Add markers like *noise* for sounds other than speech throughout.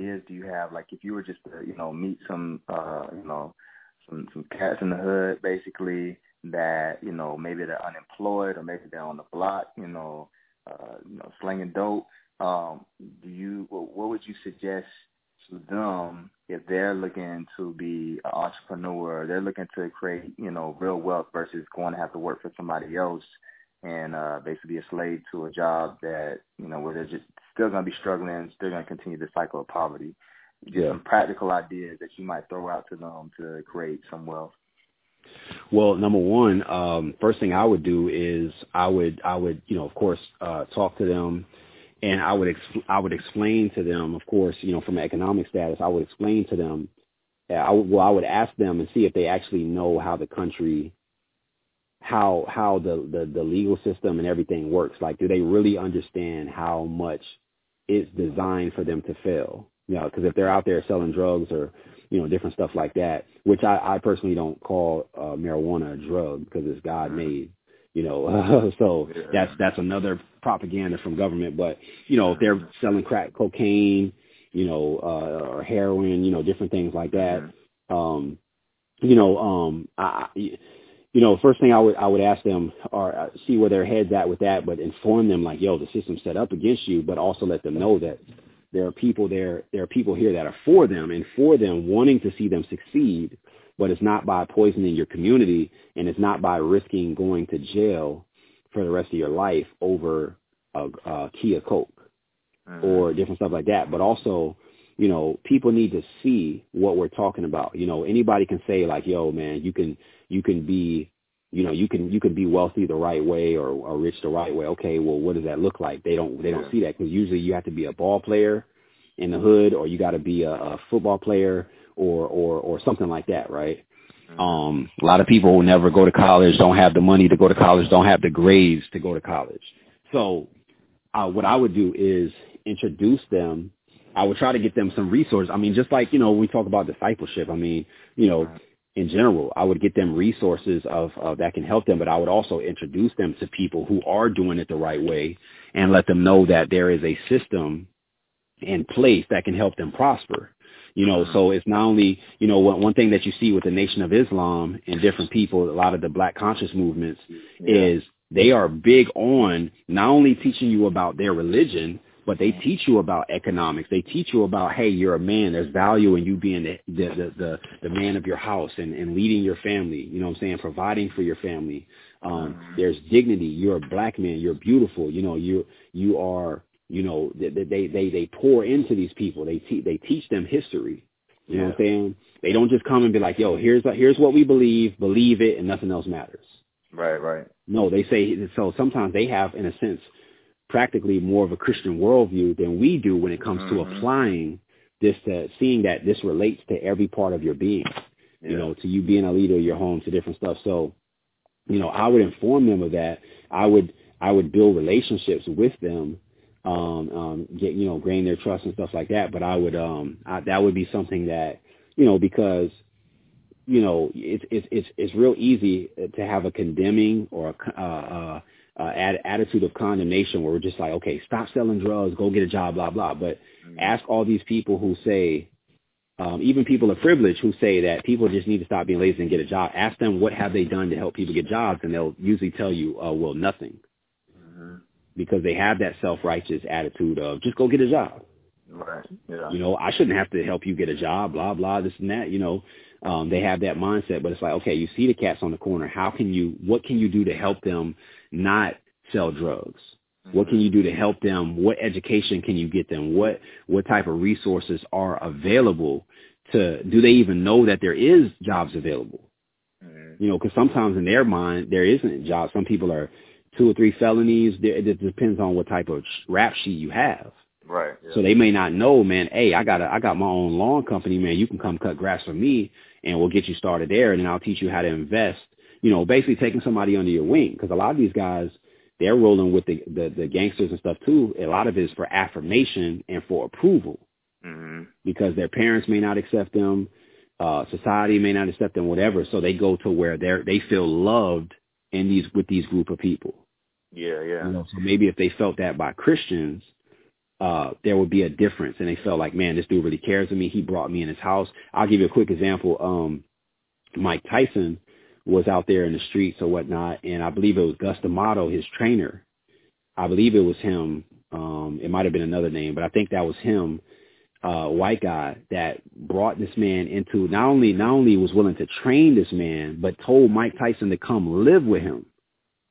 Ideas do you have? Like if you were just to, you know, meet some uh, you know, some some cats in the hood basically that, you know, maybe they're unemployed or maybe they're on the block, you know, uh, you know, slinging dope. Um, do you what would you suggest to them if they're looking to be an entrepreneur, they're looking to create, you know, real wealth versus going to have to work for somebody else and uh basically a slave to a job that, you know, where they're just still gonna be struggling, still gonna continue the cycle of poverty. Just yeah. some practical ideas that you might throw out to them to create some wealth. Well, number one, um, first thing I would do is I would I would you know of course uh, talk to them, and I would ex- I would explain to them, of course, you know from an economic status, I would explain to them. Uh, I would, well, I would ask them and see if they actually know how the country, how how the, the the legal system and everything works. Like, do they really understand how much it's designed for them to fail? You know, because if they're out there selling drugs or you know, different stuff like that, which I, I personally don't call uh, marijuana a drug because it's God made, you know. *laughs* so yeah. that's that's another propaganda from government. But you know, if they're selling crack cocaine, you know, uh, or heroin, you know, different things like that. Um, you know, um, I, you know, first thing I would I would ask them or uh, see where their heads at with that, but inform them like, yo, the system's set up against you, but also let them know that there are people there. There are people here that are for them and for them, wanting to see them succeed. But it's not by poisoning your community, and it's not by risking going to jail for the rest of your life over a, a Kia Coke mm-hmm. or different stuff like that. But also, you know, people need to see what we're talking about. You know, anybody can say like, "Yo, man, you can you can be you know you can you can be wealthy the right way or, or rich the right way. Okay well what does that look like? They don't they don't yeah. see that because usually you have to be a ball player in the hood or you got to be a, a football player or or or something like that right? Mm-hmm. um a lot of people will never go to college don't have the money to go to college don't have the grades to go to college. So uh, what i would do is introduce them. I would try to get them some resources i mean just like you know we talk about discipleship. I mean you know in general. I would get them resources of, of that can help them, but I would also introduce them to people who are doing it the right way and let them know that there is a system in place that can help them prosper. You know, mm-hmm. so it's not only, you know, one, one thing that you see with the Nation of Islam and different people, a lot of the black conscious movements yeah. is they are big on not only teaching you about their religion, but they teach you about economics. They teach you about, hey, you're a man. There's value in you being the the the, the, the man of your house and, and leading your family. You know what I'm saying? Providing for your family. Um, mm-hmm. there's dignity. You're a black man. You're beautiful. You know, you you are. You know, they they they, they pour into these people. They te- they teach them history. You yeah. know what I'm saying? They don't just come and be like, yo, here's here's what we believe, believe it, and nothing else matters. Right, right. No, they say so. Sometimes they have, in a sense, practically more of a Christian worldview than we do when it comes mm-hmm. to applying this to seeing that this relates to every part of your being, yeah. you know, to you being a leader of your home, to different stuff. So, you know, I would inform them of that. I would I would build relationships with them, um, um, get you know, gain their trust and stuff like that. But I would um, I, that would be something that you know because you know it's it's it's it's real easy to have a condemning or a, uh, uh, uh, attitude of condemnation where we're just like, okay, stop selling drugs, go get a job, blah, blah. But mm-hmm. ask all these people who say, um, even people of privilege who say that people just need to stop being lazy and get a job. Ask them what have they done to help people get jobs, and they'll usually tell you, uh, well, nothing. Mm-hmm. Because they have that self-righteous attitude of just go get a job. Right. Yeah. You know, I shouldn't have to help you get a job, blah, blah, this and that, you know. Um, they have that mindset, but it's like, okay, you see the cats on the corner. How can you, what can you do to help them not sell drugs? What can you do to help them? What education can you get them? What what type of resources are available to? Do they even know that there is jobs available? Mm-hmm. You know, because sometimes in their mind there isn't jobs. Some people are two or three felonies. It depends on what type of rap sheet you have. Right. Yeah. So they may not know, man. Hey, I got a, I got my own lawn company, man. You can come cut grass for me, and we'll get you started there, and then I'll teach you how to invest. You know, basically taking somebody under your wing because a lot of these guys they're rolling with the, the the gangsters and stuff too. A lot of it is for affirmation and for approval mm-hmm. because their parents may not accept them, uh, society may not accept them, whatever. So they go to where they're, they feel loved in these with these group of people. Yeah, yeah. You know, so maybe if they felt that by Christians, uh, there would be a difference, and they felt like, man, this dude really cares of me. He brought me in his house. I'll give you a quick example. Um, Mike Tyson was out there in the streets or whatnot, and I believe it was Gus D'Amato, his trainer. I believe it was him. Um, it might have been another name, but I think that was him, uh, white guy that brought this man into not only not only was willing to train this man, but told Mike Tyson to come live with him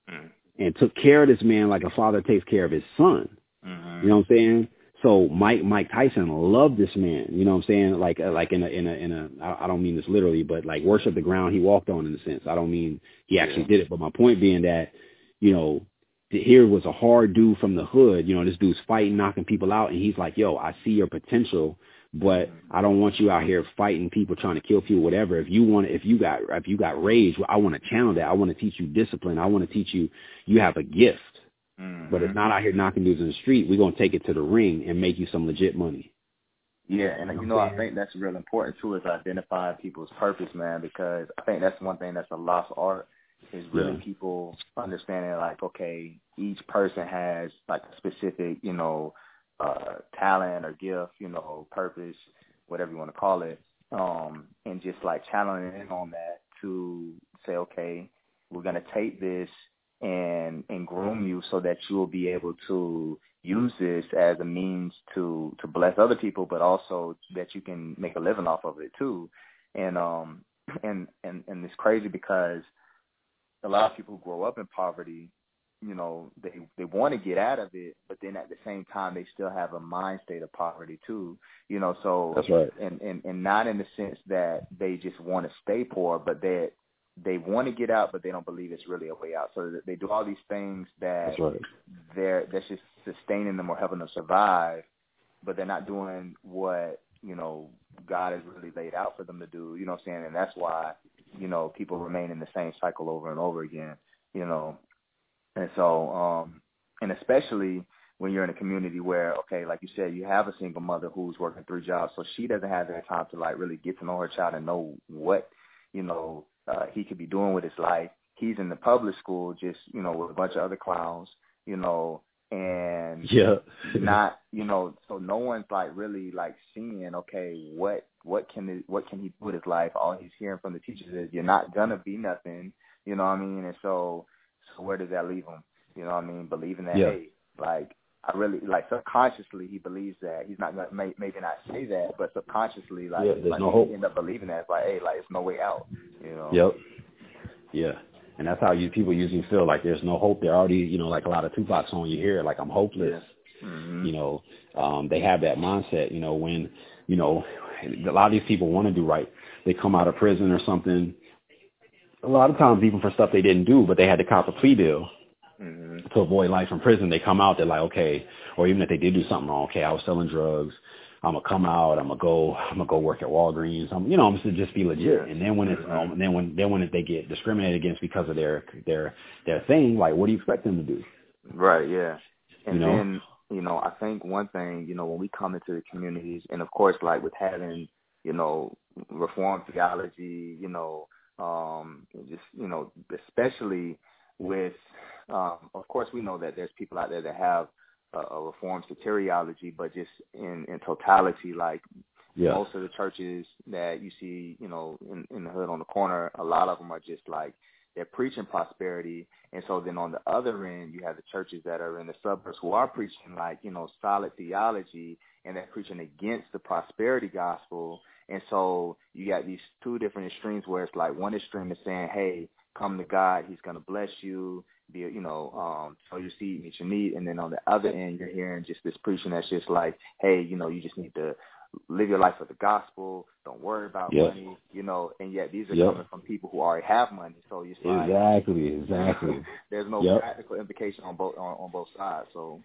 mm. and took care of this man like a father takes care of his son. Mm-hmm. You know what I'm saying? So Mike Mike Tyson loved this man. You know what I'm saying? Like uh, like in a in a in a I don't mean this literally, but like worship the ground he walked on in a sense. I don't mean he actually Yeah. did it, but my point being that you know here was a hard dude from the hood. You know this dude's fighting, knocking people out, and he's like, "Yo, I see your potential." But I don't want you out here fighting people, trying to kill people, whatever. If you want, if you got, if you got rage, I want to channel that. I want to teach you discipline. I want to teach you, you have a gift. Mhm. But it's not out here knocking dudes in the street. We're gonna take it to the ring and make you some legit money. Yeah, and you know, I think that's real important too is identifying people's purpose, man, because I think that's one thing that's a lost art is really Yeah. people understanding like, okay, each person has like a specific, you know, uh talent or gift, you know, purpose, whatever you want to call it. Um, and just like channeling in on that to say, okay, we're gonna take this and and groom you so that you will be able to use this as a means to to bless other people, but also that you can make a living off of it too. And um *clears throat* and and and it's crazy because a lot of people who grow up in poverty, you know, they they want to get out of it, but then at the same time they still have a mind state of poverty too. You know, so That's right. and and and not in the sense that they just want to stay poor, but that they want to get out, but they don't believe it's really a way out. So they do all these things that That's right. they're that's just sustaining them or helping them survive, but they're not doing what you know God has really laid out for them to do. You know what I'm saying? And that's why you know people remain in the same cycle over and over again. You know, and so um, and especially when you're in a community where okay, like you said, you have a single mother who's working three jobs, so she doesn't have that time to like really get to know her child and know what you know uh, he could be doing with his life. He's in the public school, just you know, with a bunch of other clowns, you know, and *laughs* Yeah. not you know so no one's like really like seeing okay what what can it, what can he do with his life all he's hearing from the teachers is you're not gonna be nothing you know what i mean and so so where does that leave him you know what i mean believing that Yeah. hey like i really like subconsciously he believes that he's not gonna may, maybe not say that but subconsciously like Yeah, there's like no he end up believing that it's like hey like it's no way out you know Yep. Yeah. And that's how you people usually feel like there's no hope. They're already, you know, like a lot of Tupac song you hear, like I'm hopeless. hmm You know, um, they have that mindset, you know, when, you know, a lot of these people want to do right. They come out of prison or something. A lot of times even for stuff they didn't do, but they had to cop a plea deal to avoid life in prison. They come out, they're like, okay, or even if they did do something wrong, okay, I was selling drugs. I'm gonna come out. I'm gonna go. I'm gonna go work at Walgreens. I'm, you know, I'm just to just be legit. Yeah. And then when it's, um, and then when then when they get discriminated against because of their their their thing, like, what do you expect them to do? Right, yeah. And You know? then, you know, I think one thing, you know, when we come into the communities and of course like with having, you know, reform theology, you know, um just, you know, especially with um of course we know that there's people out there that have a, a reformed soteriology, but just in in totality like Yeah. most of the churches that you see, you know, in, in the hood on the corner, a lot of them are just like they're preaching prosperity, and so then on the other end, you have the churches that are in the suburbs who are preaching like you know solid theology, and they're preaching against the prosperity gospel, and so you got these two different extremes where it's like one extreme is saying, hey, come to God, He's gonna bless you, be you know, um, sow your seed, meet your need, and then on the other end, you're hearing just this preaching that's just like, hey, you know, you just need to live your life for the gospel. Don't worry about Yep. money, you know. And yet these are Yep. coming from people who already have money. So you like, Exactly. Exactly. *laughs* there's no Yep. practical implication on both on, on both sides. So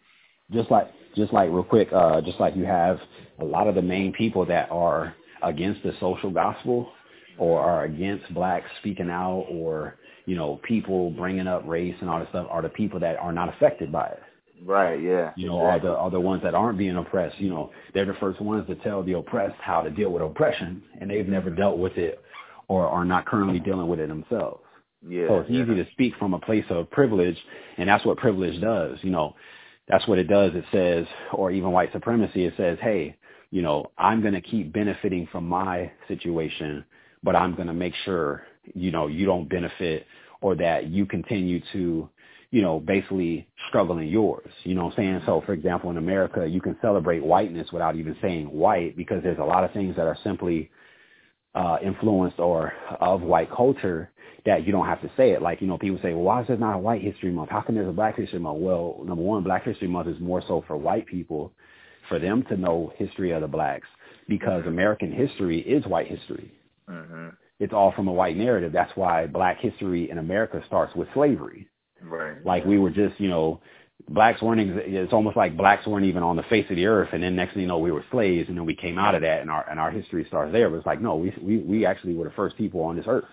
just like just like real quick, uh, just like you have a lot of the main people that are against the social gospel or are against blacks speaking out or you know people bringing up race and all this stuff are the people that are not affected by it. Right. Yeah. You know, exactly. are the are the ones that aren't being oppressed. You know, they're the first ones to tell the oppressed how to deal with oppression, and they've never dealt with it or are not currently dealing with it themselves. Yeah. So it's yeah. easy to speak from a place of privilege, and that's what privilege does. You know, that's what it does. It says, or even white supremacy, it says, hey, you know, I'm going to keep benefiting from my situation, but I'm going to make sure, you know, you don't benefit or that you continue to, you know, basically struggle in yours. You know what I'm saying? So, for example, in America, you can celebrate whiteness without even saying white because there's a lot of things that are simply uh, influenced or of white culture that you don't have to say it. Like, you know, people say, well, why is there not a white history month? How come there's a black history month? Well, number one, black history month is more so for white people, for them to know history of the blacks because. American history is white history. Mm-hmm. It's all from a white narrative. That's why black history in America starts with slavery. Right. Like we were just, you know, blacks weren't, it's almost like blacks weren't even on the face of the earth. And then next thing you know, we were slaves and then we came out of that and our, and our history starts there. But it's like, no, we, we, we actually were the first people on this earth.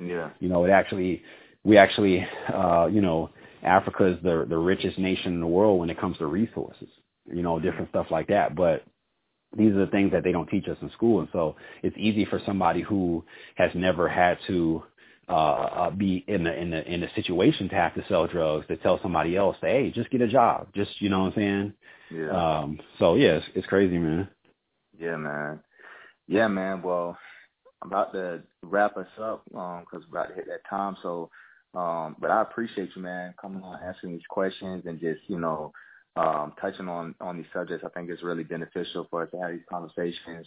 Yeah. You know, it actually, we actually, uh, you know, Africa is the, the richest nation in the world when it comes to resources, you know, different stuff like that. But these are the things that they don't teach us in school. And so it's easy for somebody who has never had to, uh, uh, be in the in the in the situation to have to sell drugs to tell somebody else, hey, just get a job, just you know what I'm saying? Yeah. Um. So yeah, it's, it's crazy, man. Yeah, man. Yeah, man. Well, I'm about to wrap us up um because we're about to hit that time. So, um, but I appreciate you, man, coming on, answering these questions, and just you know, um, touching on on these subjects. I think it's really beneficial for us to have these conversations,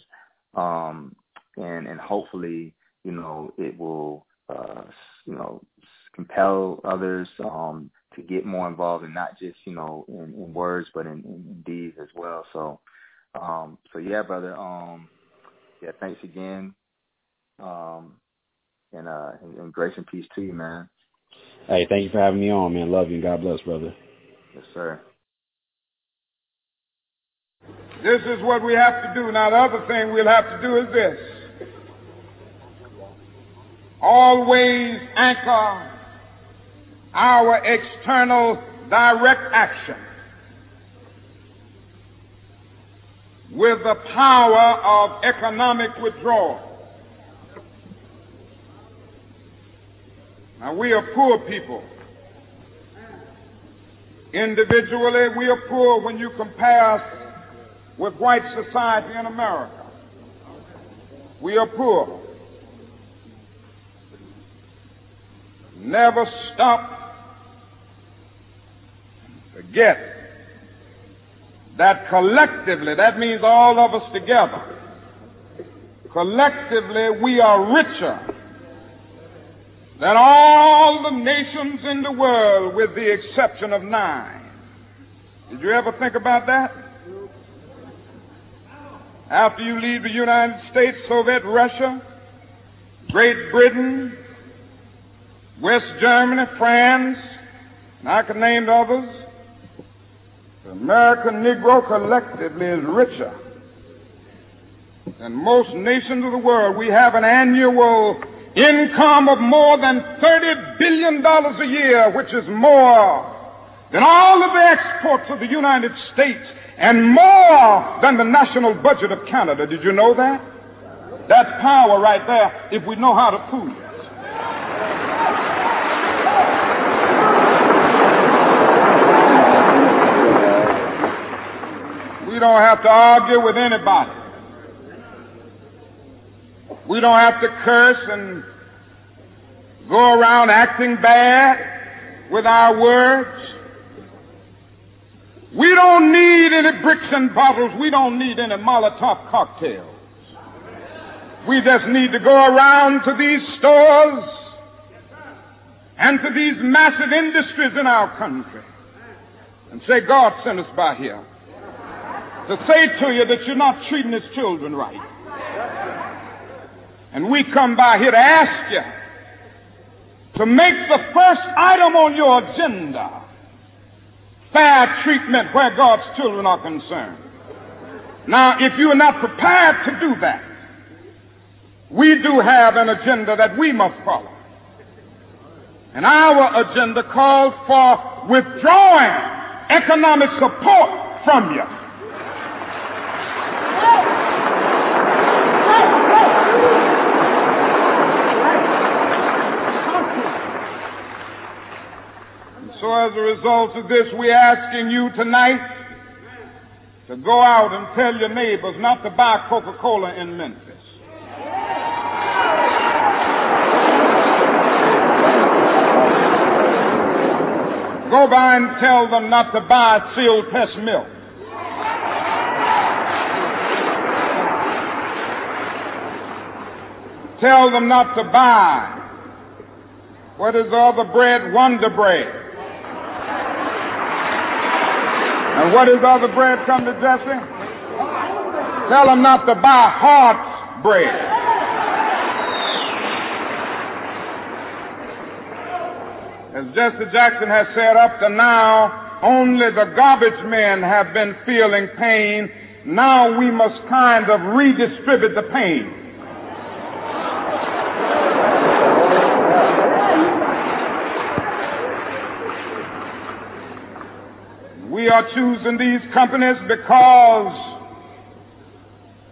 um, and and hopefully, you know, it will uh, you know, compel others um, to get more involved and not just, you know, in, in words, but in, in, deeds as well. So, um, so yeah, brother. Um, yeah, thanks again. Um, and, uh, and, and grace and peace to you, man. Hey, thank you for having me on, man. Love you and God bless, brother. Yes, sir. This is what we have to do. Now, the other thing we'll have to do is this always anchor our external direct action with the power of economic withdrawal. Now, we are poor people. Individually, we are poor when you compare us with white society in America. We are poor. never stop, forget that collectively, that means all of us together, collectively we are richer than all the nations in the world with the exception of nine. Did you ever think about that? After you leave the United States, Soviet Russia, Great Britain, West Germany, France, and I can name others. The American Negro collectively is richer than most nations of the world. We have an annual income of more than $30 billion a year, which is more than all of the exports of the United States and more than the national budget of Canada. Did you know that? That's power right there if we know how to prove it. We don't have to argue with anybody. We don't have to curse and go around acting bad with our words. We don't need any bricks and bottles. We don't need any Molotov cocktails. We just need to go around to these stores and to these massive industries in our country and say, God sent us by here to say to you that you're not treating his children right. And we come by here to ask you to make the first item on your agenda fair treatment where God's children are concerned. Now, if you are not prepared to do that, we do have an agenda that we must follow. And our agenda calls for withdrawing economic support from you. And so as a result of this, we're asking you tonight to go out and tell your neighbors not to buy Coca-Cola in Memphis. Go by and tell them not to buy Sealtest milk. Tell them not to buy what is all the bread? Wonder bread. And what is the other bread come to Jesse? Tell them not to buy Hart's bread. As Jesse Jackson has said up to now, only the garbage men have been feeling pain. Now we must kind of redistribute the pain. We are choosing these companies because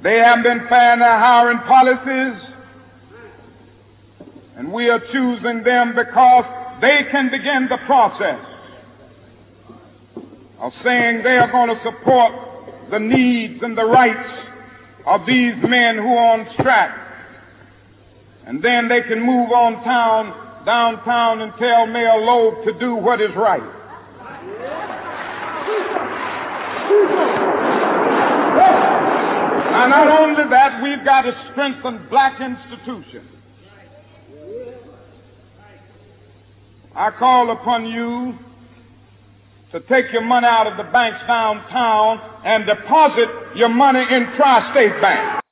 they have been fair in their hiring policies. And we are choosing them because they can begin the process of saying they are going to support the needs and the rights of these men who are on strike. And then they can move on town, downtown and tell Mayor Loeb to do what is right. And not only that, we've got to strengthen black institutions. I call upon you to take your money out of the banks downtown and deposit your money in Tri-State Bank.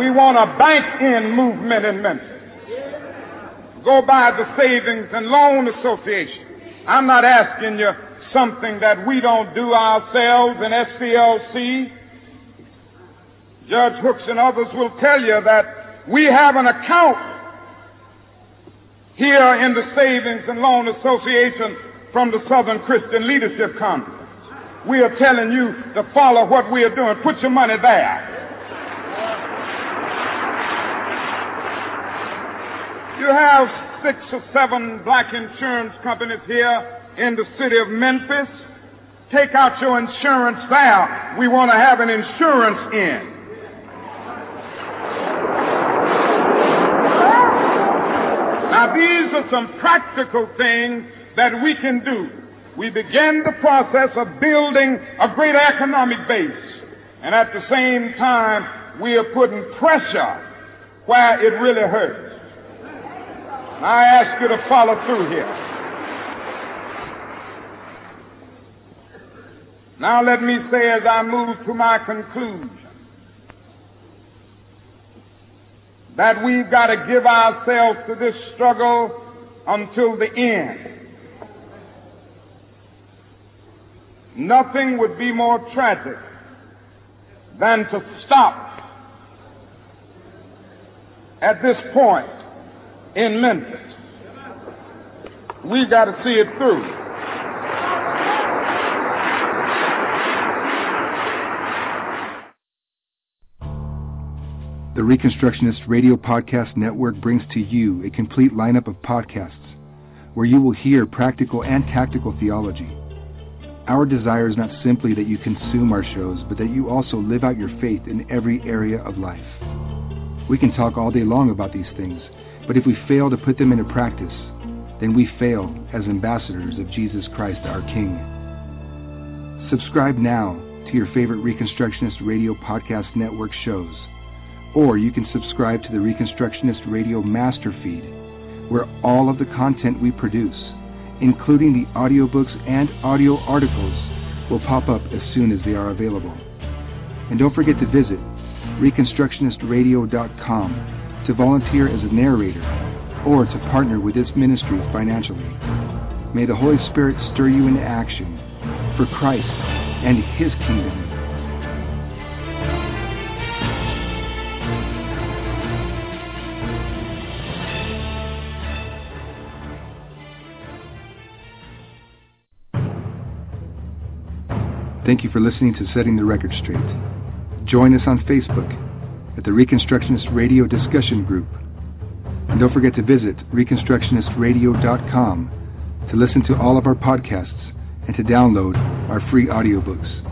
We want a bank-in movement in Memphis. Go by the Savings and Loan Association. I'm not asking you something that we don't do ourselves in SCLC. Judge Hooks and others will tell you that we have an account here in the Savings and Loan Association from the Southern Christian Leadership Conference. We are telling you to follow what we are doing. Put your money there. You have six or seven black insurance companies here in the city of Memphis. Take out your insurance there. We want to have an insurance in. Now, these are some practical things that we can do. We begin the process of building a great economic base. And at the same time, we are putting pressure where it really hurts. I ask you to follow through here. Now let me say as I move to my conclusion that we've got to give ourselves to this struggle until the end. Nothing would be more tragic than to stop at this point in Memphis. We've got to see it through. The Reconstructionist Radio Podcast Network brings to you a complete lineup of podcasts where you will hear practical and tactical theology. Our desire is not simply that you consume our shows, but that you also live out your faith in every area of life. We can talk all day long about these things, but if we fail to put them into practice, then we fail as ambassadors of Jesus Christ our King. Subscribe now to your favorite Reconstructionist Radio Podcast Network shows, or you can subscribe to the Reconstructionist Radio Master Feed, where all of the content we produce, including the audiobooks and audio articles, will pop up as soon as they are available. And don't forget to visit ReconstructionistRadio.com to volunteer as a narrator or to partner with this ministry financially. May the Holy Spirit stir you into action for Christ and His kingdom. Thank you for listening to Setting the Record Straight. Join us on Facebook at the Reconstructionist Radio Discussion Group. And don't forget to visit ReconstructionistRadio.com to listen to all of our podcasts and to download our free audiobooks.